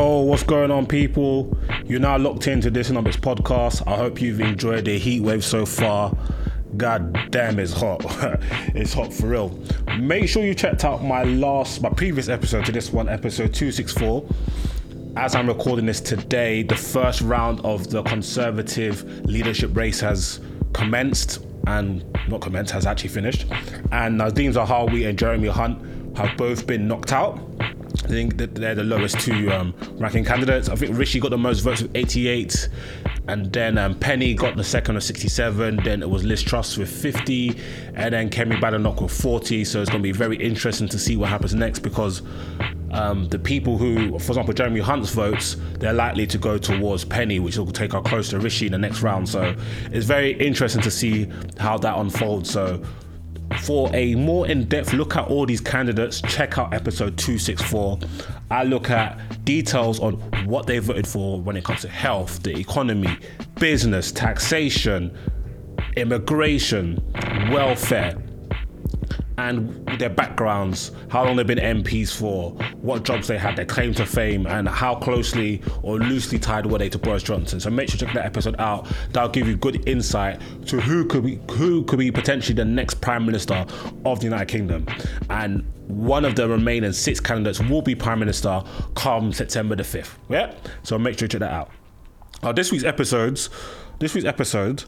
What's going on, people? You're now locked into this Numbers podcast. I hope you've enjoyed the heat wave so far. God damn, it's hot. it's hot for real. Make sure you checked out my last, my previous episode to this one, episode 264. As I'm recording this today, the first round of the Conservative leadership race has commenced and not commenced, has actually finished. And Nadhim Zahawi and Jeremy Hunt have both been knocked out. I think that they're the lowest two um, ranking candidates. I think Rishi got the most votes with 88, and then um, Penny got the second with 67. Then it was Liz Truss with 50, and then Kemi Badenoch with 40. So it's going to be very interesting to see what happens next because um, the people who, for example, Jeremy Hunt's votes, they're likely to go towards Penny, which will take her close to Rishi in the next round. So it's very interesting to see how that unfolds. So for a more in-depth look at all these candidates, check out episode 264. I look at details on what they voted for when it comes to health, the economy, business, taxation, immigration, welfare, and their backgrounds, how long they've been MPs for, what jobs they had, their claim to fame, and how closely or loosely tied were they to Boris Johnson. So make sure to check that episode out. That'll give you good insight to who could be who could be potentially the next Prime Minister of the United Kingdom. And one of the remaining six candidates will be Prime Minister come September the 5th. Yeah? So make sure to check that out. Now, this week's episodes, this week's episode,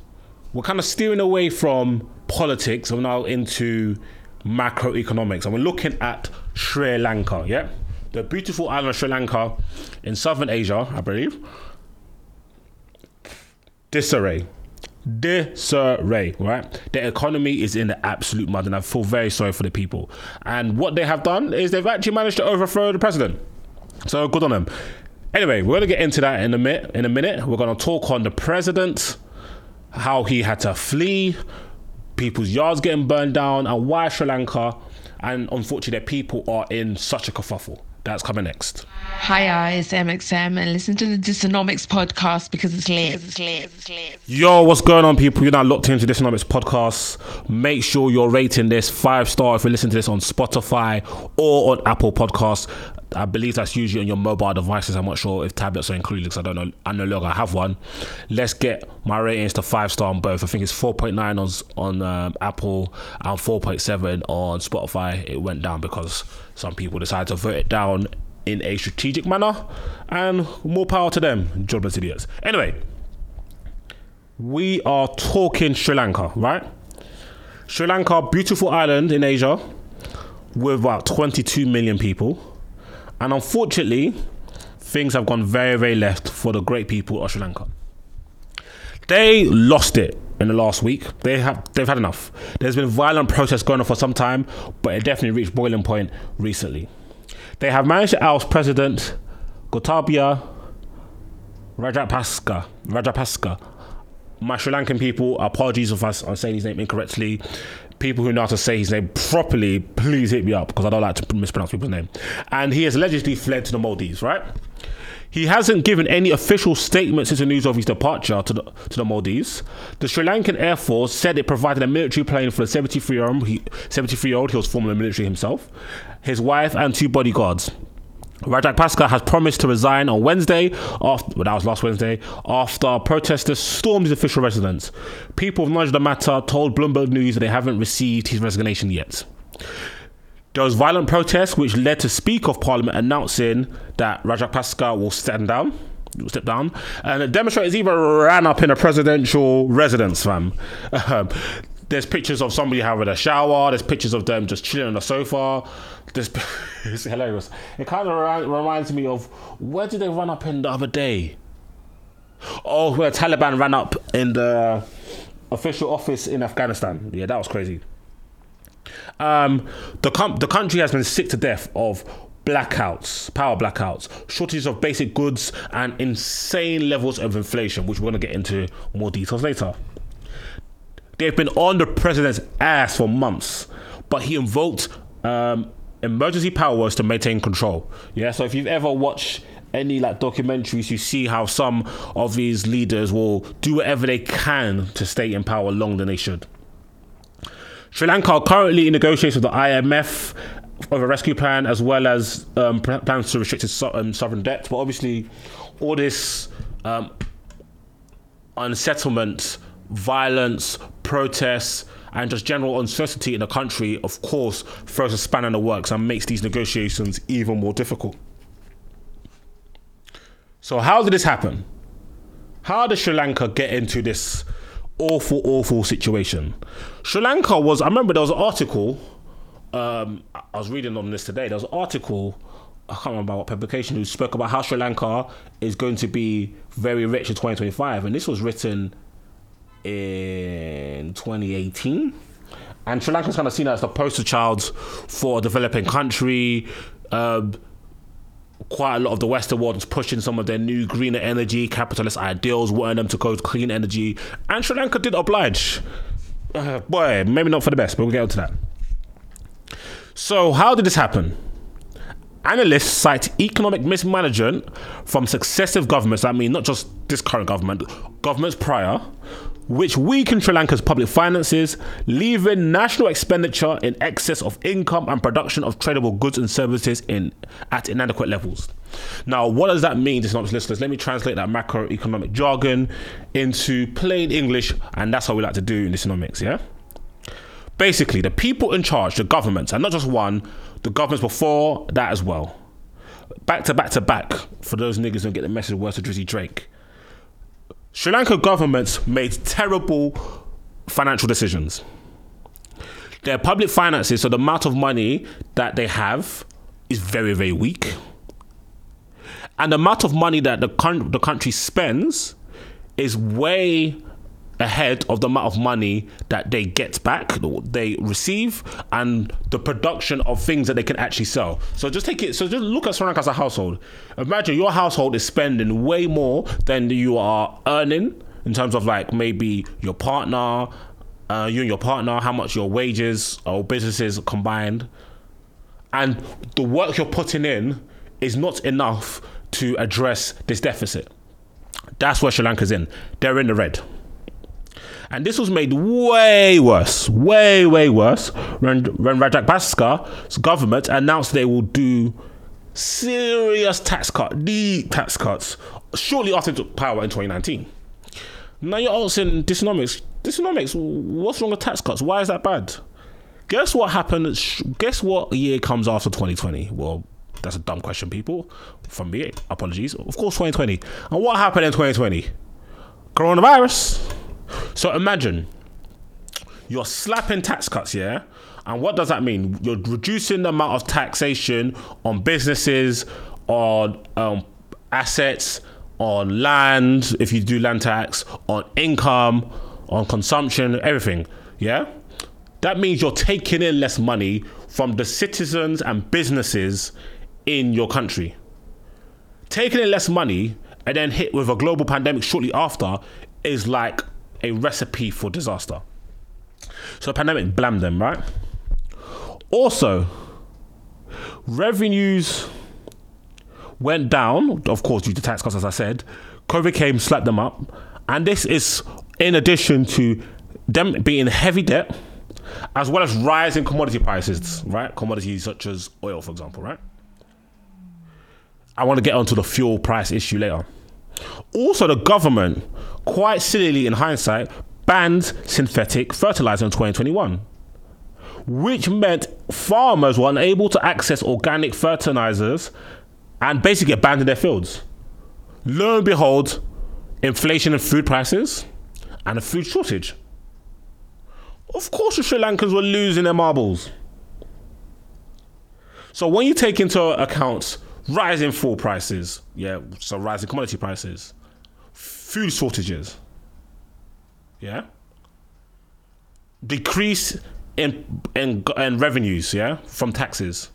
we're kind of steering away from politics. We're now into macroeconomics, and we're looking at Sri Lanka. Yeah, the beautiful island of Sri Lanka in southern Asia, I believe. Disarray. Disarray, right? The economy is in the absolute mud, and I feel very sorry for the people. And what they have done is they've actually managed to overthrow the president. So good on them. Anyway, we're gonna get into that in a minute. In a minute, we're gonna talk on the president, how he had to flee, people's yards getting burned down, and why Sri Lanka and unfortunately their people are in such a kerfuffle. That's coming next. Hi, it's MXM, and listen to the Dysonomics podcast because it's lit. It's lit. It's lit. Yo, what's going on, people? You're now locked into this Dysonomics podcast. Make sure you're rating this five star if you listen to this on Spotify or on Apple Podcasts. I believe that's usually on your mobile devices. I'm not sure if tablets are included because I don't know. I no longer have one. Let's get my ratings to five star on both. I think it's 4.9 on on um, Apple and 4.7 on Spotify. It went down because some people decided to vote it down in a strategic manner, and more power to them, jobless idiots. Anyway, we are talking Sri Lanka, right? Sri Lanka, beautiful island in Asia with about 22 million people. And unfortunately, things have gone very, very left for the great people of Sri Lanka. They lost it in the last week. They have they've had enough. There's been violent protests going on for some time, but it definitely reached boiling point recently. They have managed to oust President Gotabaya Rajapaksa. Rajapaksa. My Sri Lankan people, apologies if I'm saying his name incorrectly. People who know how to say his name properly, please hit me up because I don't like to mispronounce people's name. And he has allegedly fled to the Maldives, right? He hasn't given any official statement since the news of his departure to the, to the Maldives. The Sri Lankan Air Force said it provided a military plane for the 73 year old. He, 73 year old, he was formerly military himself, his wife, and two bodyguards. Rajapaksa has promised to resign on Wednesday, after, well, that was last Wednesday, after protesters stormed his official residence. People who've nudged the matter told Bloomberg News that they haven't received his resignation yet. There was violent protests, which led to Speaker of Parliament announcing that Rajapaksa will stand down. Step down, and the demonstrators even ran up in a presidential residence, fam. Um, There's pictures of somebody having a shower. There's pictures of them just chilling on the sofa. This it's hilarious. It kind of reminds me of where did they run up in the other day? Oh, where Taliban ran up in the official office in Afghanistan. Yeah, that was crazy. Um, the com- the country has been sick to death of blackouts, power blackouts, shortages of basic goods, and insane levels of inflation, which we're going to get into more details later. They've been on the president's ass for months, but he invoked um, emergency powers to maintain control. Yeah, so if you've ever watched any like documentaries, you see how some of these leaders will do whatever they can to stay in power longer than they should. Sri Lanka currently negotiates with the IMF of a rescue plan as well as um, plans to restrict its um, sovereign debt. But obviously, all this um, unsettlement, violence, protests, and just general uncertainty in the country, of course, throws a span in the works and makes these negotiations even more difficult. So, how did this happen? How did Sri Lanka get into this awful, awful situation? Sri Lanka was, I remember there was an article, um, I was reading on this today, there was an article, I can't remember what publication, who spoke about how Sri Lanka is going to be very rich in 2025. And this was written in 2018. And Sri Lanka is kind of seen as the poster child for a developing country. Um, quite a lot of the Western world is pushing some of their new greener energy, capitalist ideals, wanting them to go to clean energy. And Sri Lanka did oblige. Uh, boy, maybe not for the best, but we'll get onto that. So, how did this happen? Analysts cite economic mismanagement from successive governments, I mean, not just this current government, governments prior, which weakened Sri Lanka's public finances, leaving national expenditure in excess of income and production of tradable goods and services in at inadequate levels. Now, what does that mean, dysnomics listeners? Let me translate that macroeconomic jargon into plain English, and that's what we like to do in dysnomics, yeah? Basically, the people in charge, the governments, and not just one, the governments before that as well. Back to back to back, for those niggas who don't get the message, worse to Drizzy Drake. Sri Lanka governments made terrible financial decisions. Their public finances, so the amount of money that they have, is very, very weak. And the amount of money that the, con- the country spends is way ahead of the amount of money that they get back, they receive, and the production of things that they can actually sell. So just take it. So just look at Sri Lanka as a household. Imagine your household is spending way more than you are earning in terms of like maybe your partner, uh, you and your partner, how much your wages or businesses combined, and the work you're putting in is not enough to address this deficit. That's where Sri Lanka's in. They're in the red. And this was made way worse, way, way worse when, when Rajapaksa's government announced they will do serious tax cut, deep tax cuts, shortly after it took power in 2019. Now you're asking Dysnomics, Dysnomics, what's wrong with tax cuts? Why is that bad? Guess what happened? Guess what year comes after 2020? Well, that's a dumb question, people. From me, apologies. Of course, 2020. And what happened in 2020? Coronavirus. So imagine you're slapping tax cuts, yeah? And what does that mean? You're reducing the amount of taxation on businesses, on um, assets, on land, if you do land tax, on income, on consumption, everything, yeah? That means you're taking in less money from the citizens and businesses in your country. Taking in less money and then hit with a global pandemic shortly after is like a recipe for disaster. So the pandemic blammed them, right? Also, revenues went down, of course, due to tax cuts, as I said. COVID came, slapped them up. And this is in addition to them being in heavy debt, as well as rising commodity prices, right? Commodities such as oil, for example, right? I want to get onto the fuel price issue later. Also, the government, quite sillily in hindsight, banned synthetic fertilizer in 2021, which meant farmers were unable to access organic fertilizers and basically abandoned their fields. Lo and behold, inflation in food prices and a food shortage. Of course, the Sri Lankans were losing their marbles. So when you take into account rising fuel prices, yeah, so rising commodity prices, food shortages, yeah, decrease in in, in revenues, yeah, from taxes.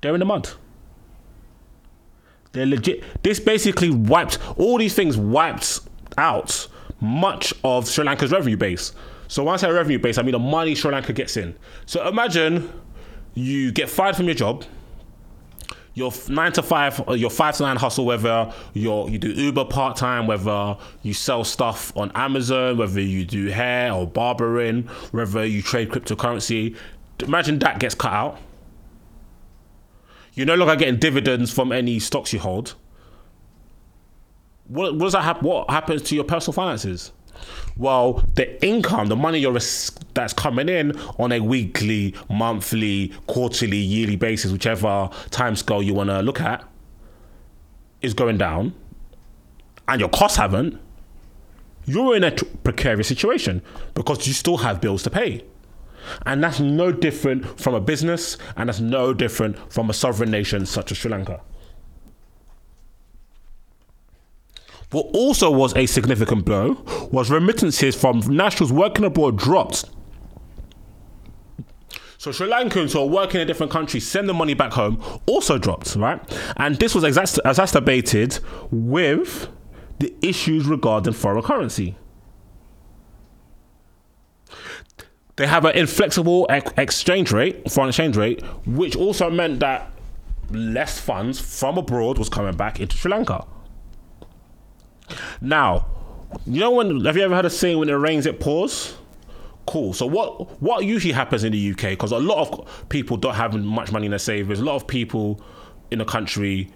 They're in the mud. They're legit. This basically wiped all these things wiped out much of Sri Lanka's revenue base. So once I say revenue base, I mean the money Sri Lanka gets in. So imagine you get fired from your job. Your nine to five, uh, your five to nine hustle, whether you you do Uber part time, whether you sell stuff on Amazon, whether you do hair or barbering, whether you trade cryptocurrency. Imagine that gets cut out. You're no longer getting dividends from any stocks you hold. What, what does that happen? What happens to your personal finances? Well, the income, the money you're res- that's coming in on a weekly, monthly, quarterly, yearly basis, whichever time scale you want to look at, is going down, and your costs haven't. You're in a t- precarious situation because you still have bills to pay. And that's no different from a business, and that's no different from a sovereign nation such as Sri Lanka. What also was a significant blow was remittances from nationals working abroad dropped. So Sri Lankans who are working in different countries send the money back home also dropped, right? And this was exacerbated with the issues regarding foreign currency. They have an inflexible exchange rate, foreign exchange rate, which also meant that less funds from abroad was coming back into Sri Lanka. Now, you know when have you ever heard a saying when it rains it pours? Cool. So what what usually happens in the UK because a lot of people don't have much money in their savings. A lot of people in the country,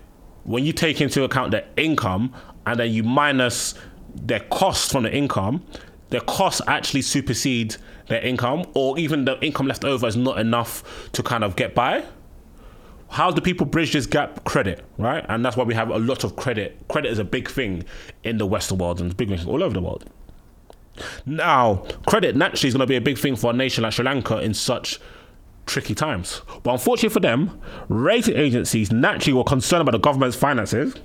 when you take into account their income and then you minus their costs from the income, their costs actually supersede their income, or even the income left over is not enough to kind of get by how do people bridge this gap? Credit, right? And that's why we have a lot of credit. Credit is a big thing in the Western world and it's big thing all over the world. Now, credit naturally is going to be a big thing for a nation like Sri Lanka in such tricky times. But unfortunately for them, rating agencies naturally were concerned about the government's finances.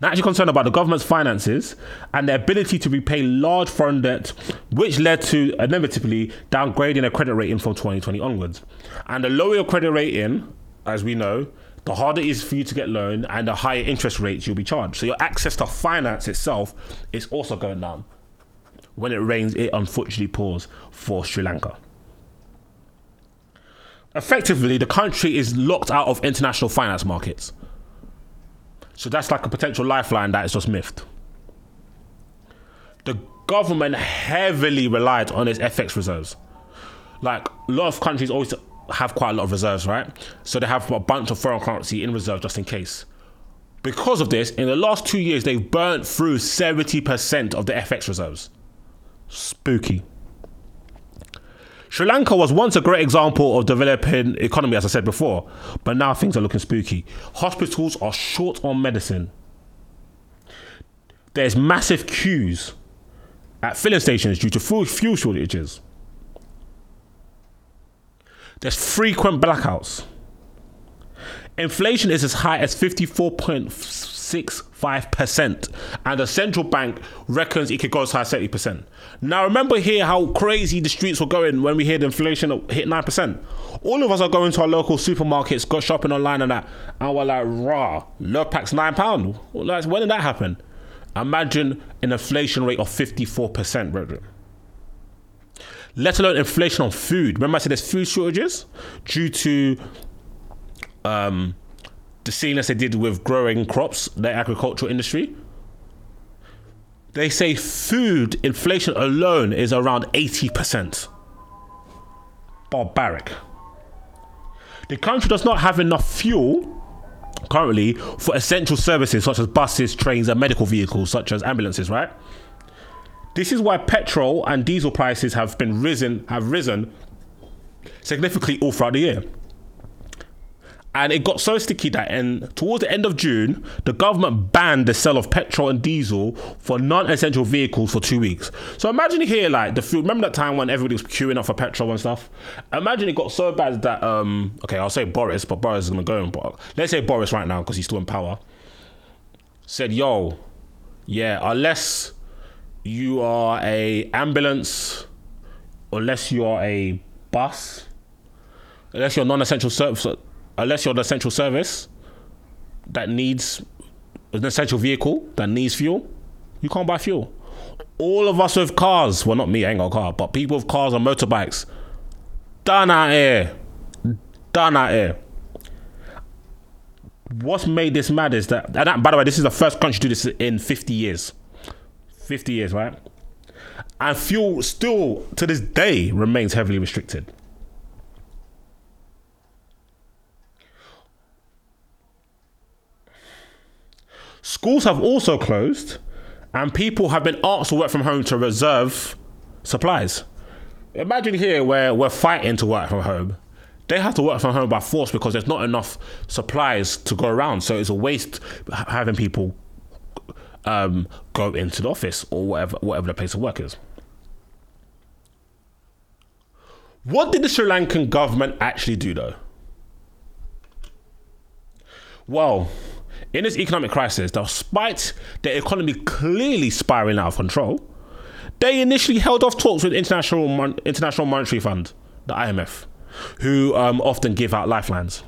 Naturally concerned about the government's finances and their ability to repay large foreign debt, which led to inevitably downgrading their credit rating from 2020 onwards. And the lower your credit rating, as we know, the harder it is for you to get loan and the higher interest rates you'll be charged. So your access to finance itself is also going down. When it rains, it unfortunately pours for Sri Lanka. Effectively, the country is locked out of international finance markets. So that's like a potential lifeline that is just miffed. The government heavily relied on its FX reserves. Like a lot of countries always have quite a lot of reserves, right? So they have a bunch of foreign currency in reserve just in case. Because of this, in the last two years, they've burnt through 70% of the FX reserves. Spooky. Sri Lanka was once a great example of developing economy, as I said before, but now things are looking spooky. Hospitals are short on medicine. There's massive queues at filling stations due to fuel shortages. There's frequent blackouts. Inflation is as high as 54.65%, and the central bank reckons it could go as high as 70%. Now, remember here how crazy the streets were going when we heard inflation hit 9%. All of us are going to our local supermarkets, go shopping online and that, and we're like, rah, Lurpak's £9. Well, like, when did that happen? Imagine an inflation rate of 54%, brethren let alone inflation on food. Remember, I said there's food shortages due to um, the as they did with growing crops, the agricultural industry. They say food inflation alone is around 80%. Barbaric. The country does not have enough fuel currently for essential services such as buses, trains, and medical vehicles such as ambulances, right? This is why petrol and diesel prices have been risen have risen significantly all throughout the year. And it got so sticky that in towards the end of June, the government banned the sale of petrol and diesel for non-essential vehicles for two weeks. So imagine here, like the fuel. Remember that time when everybody was queuing up for petrol and stuff? Imagine it got so bad that um, okay, I'll say Boris, but Boris is gonna go. in. But let's say Boris right now because he's still in power. Said, "Yo, yeah, unless you are a ambulance unless you're a bus, unless you're non-essential service, unless you're an essential service that needs an essential vehicle that needs fuel, you can't buy fuel. All of us with cars, well, not me, I ain't got a car, but people with cars and motorbikes, done out here, done out here. What's made this mad is that, and that, by the way, this is the first country to do this in 50 years. 50 years, right? And fuel still to this day remains heavily restricted. Schools have also closed, and people have been asked to work from home to reserve supplies. Imagine here where we're fighting to work from home. They have to work from home by force because there's not enough supplies to go around. So it's a waste having people um, go into the office or whatever, whatever the place of work is. What did the Sri Lankan government actually do though? Well, in this economic crisis, despite the economy clearly spiraling out of control, they initially held off talks with International Mon- International Monetary Fund, the IMF, who um, often give out lifelines.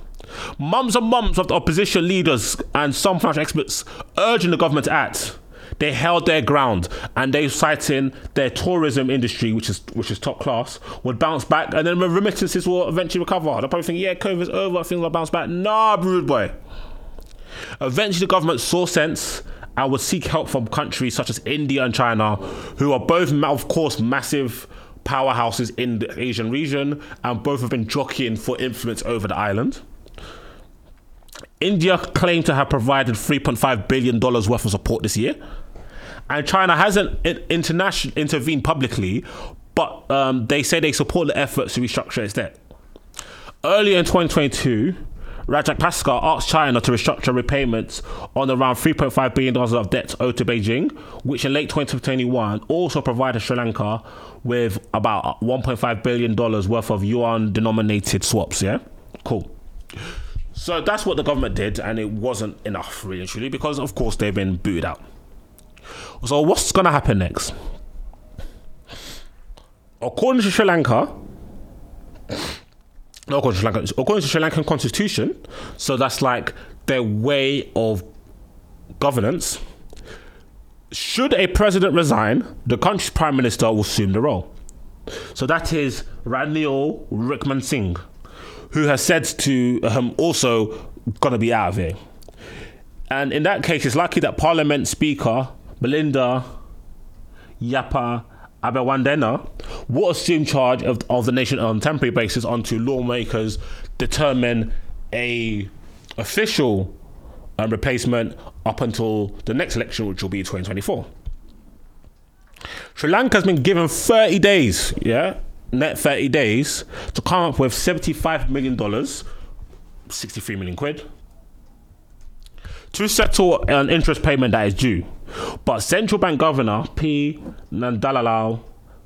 Mums and mums of the opposition leaders and some financial experts urging the government to act. They held their ground and they citing their tourism industry, which is which is top class, would bounce back and then remittances will eventually recover. They'll probably think, yeah, COVID's over, things will bounce back. Nah, rude boy. Eventually, the government saw sense and would seek help from countries such as India and China, who are both, of course, massive powerhouses in the Asian region, and both have been jockeying for influence over the island. India claimed to have provided $3.5 billion worth of support this year. And China hasn't international intervened publicly, but um, they say they support the efforts to restructure its debt. Earlier in 2022, Rajapaksa asked China to restructure repayments on around $3.5 billion of debt owed to Beijing, which in late 2021 also provided Sri Lanka with about $1.5 billion worth of yuan denominated swaps. Yeah? Cool. So that's what the government did, and it wasn't enough, really, truly, because of course they've been booted out. So, what's going to happen next? According to Sri Lanka, according to Sri Lanka, according to Sri Lankan constitution, so that's like their way of governance. Should a president resign, the country's prime minister will assume the role. So that is Ranil Wickremesinghe, who has said to um, also gonna be out of here. And in that case, it's likely that Parliament Speaker Belinda Yapa Abeywardena will assume charge of, of the nation on a temporary basis until lawmakers determine a official um, replacement up until the next election, which will be 2024. Sri Lanka has been given 30 days, yeah, net 30 days to come up with 75 million dollars, 63 million quid, to settle an interest payment that is due. But central bank governor P.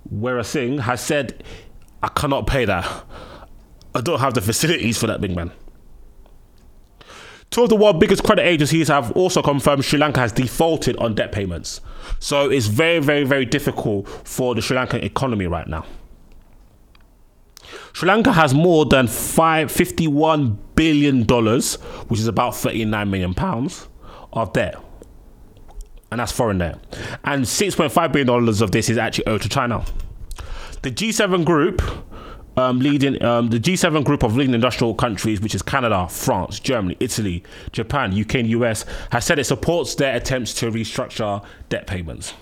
Nandalal Weerasinghe has said, I cannot pay that. I don't have the facilities for that, big man. Two of the world's biggest credit agencies have also confirmed Sri Lanka has defaulted on debt payments. So it's very, very, very difficult for the Sri Lankan economy right now. Sri Lanka has more than five, $51 billion, which is about 39 million pounds, of debt. And that's foreign debt. And $6.5 billion of this is actually owed to China. The G7 group um, leading um, the G7 group of leading industrial countries, which is Canada, France, Germany, Italy, Japan, UK, and US, has said it supports their attempts to restructure debt payments.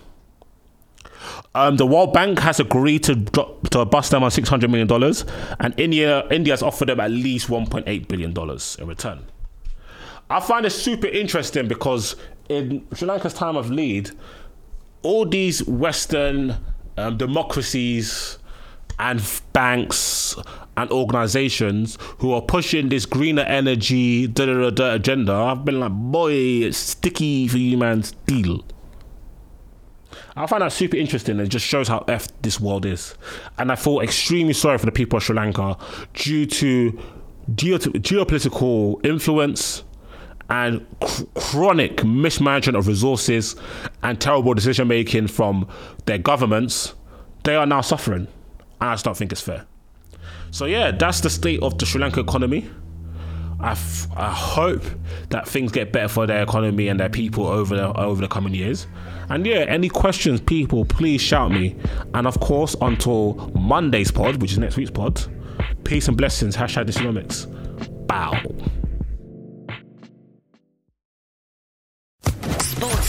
Um, the World Bank has agreed to drop, to bust them on six hundred million dollars, and India India has offered them at least one point eight billion dollars in return. I find it super interesting because in Sri Lanka's time of lead, all these Western um, democracies and banks and organizations who are pushing this greener energy da, da, da, agenda, I've been like, boy, it's sticky for you, man, deal. I find that super interesting. It just shows how f this world is, and I feel extremely sorry for the people of Sri Lanka due to geopolitical influence and cr- chronic mismanagement of resources and terrible decision making from their governments. They are now suffering I just don't think it's fair. So yeah, that's the state of the Sri Lanka economy. I, f- I hope that things get better for their economy and their people over the, over the coming years. And yeah, any questions, people, please shout me. And of course, until Monday's pod, which is next week's pod, peace and blessings. Hashtag Dysonomics. Bow.